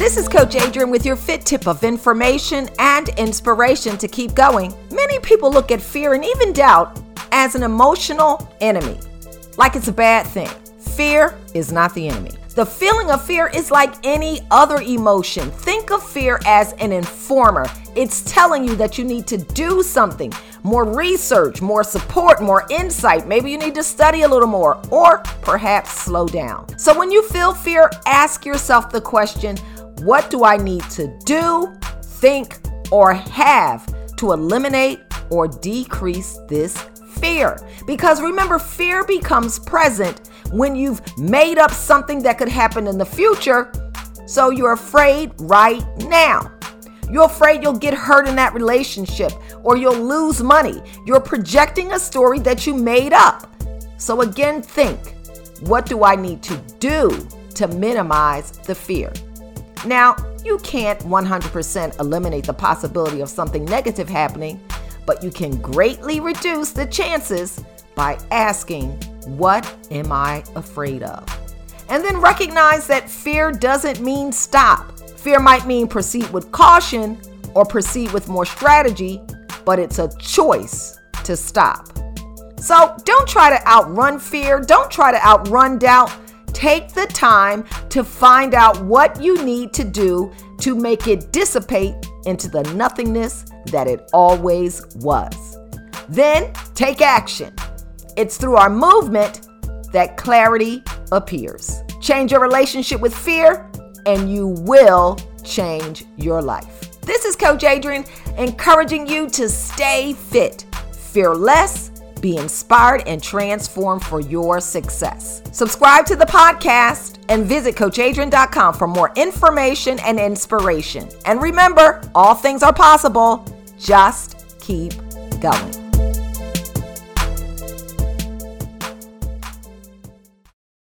This is Coach Adrian with your fit tip of information and inspiration to keep going. Many people look at fear and even doubt as an emotional enemy, like it's a bad thing. Fear is not the enemy. The feeling of fear is like any other emotion. Think of fear as an informer. It's telling you that you need to do something, more research, more support, more insight. Maybe you need to study a little more or perhaps slow down. So when you feel fear, ask yourself the question what do I need to do, think, or have to eliminate or decrease this fear? Because remember, fear becomes present when you've made up something that could happen in the future, so you're afraid right now. You're afraid you'll get hurt in that relationship or you'll lose money. You're projecting a story that you made up. So, again, think what do I need to do to minimize the fear? Now, you can't 100% eliminate the possibility of something negative happening, but you can greatly reduce the chances by asking what am I afraid of? And then recognize that fear doesn't mean stop. Fear might mean proceed with caution or proceed with more strategy, but it's a choice to stop. So don't try to outrun fear, don't try to outrun doubt. Take the time to find out what you need to do to make it dissipate into the nothingness that it always was. Then take action. It's through our movement that clarity appears. Change your relationship with fear, and you will change your life. This is Coach Adrian encouraging you to stay fit, fearless, be inspired, and transform for your success. Subscribe to the podcast and visit CoachAdrian.com for more information and inspiration. And remember, all things are possible. Just keep going.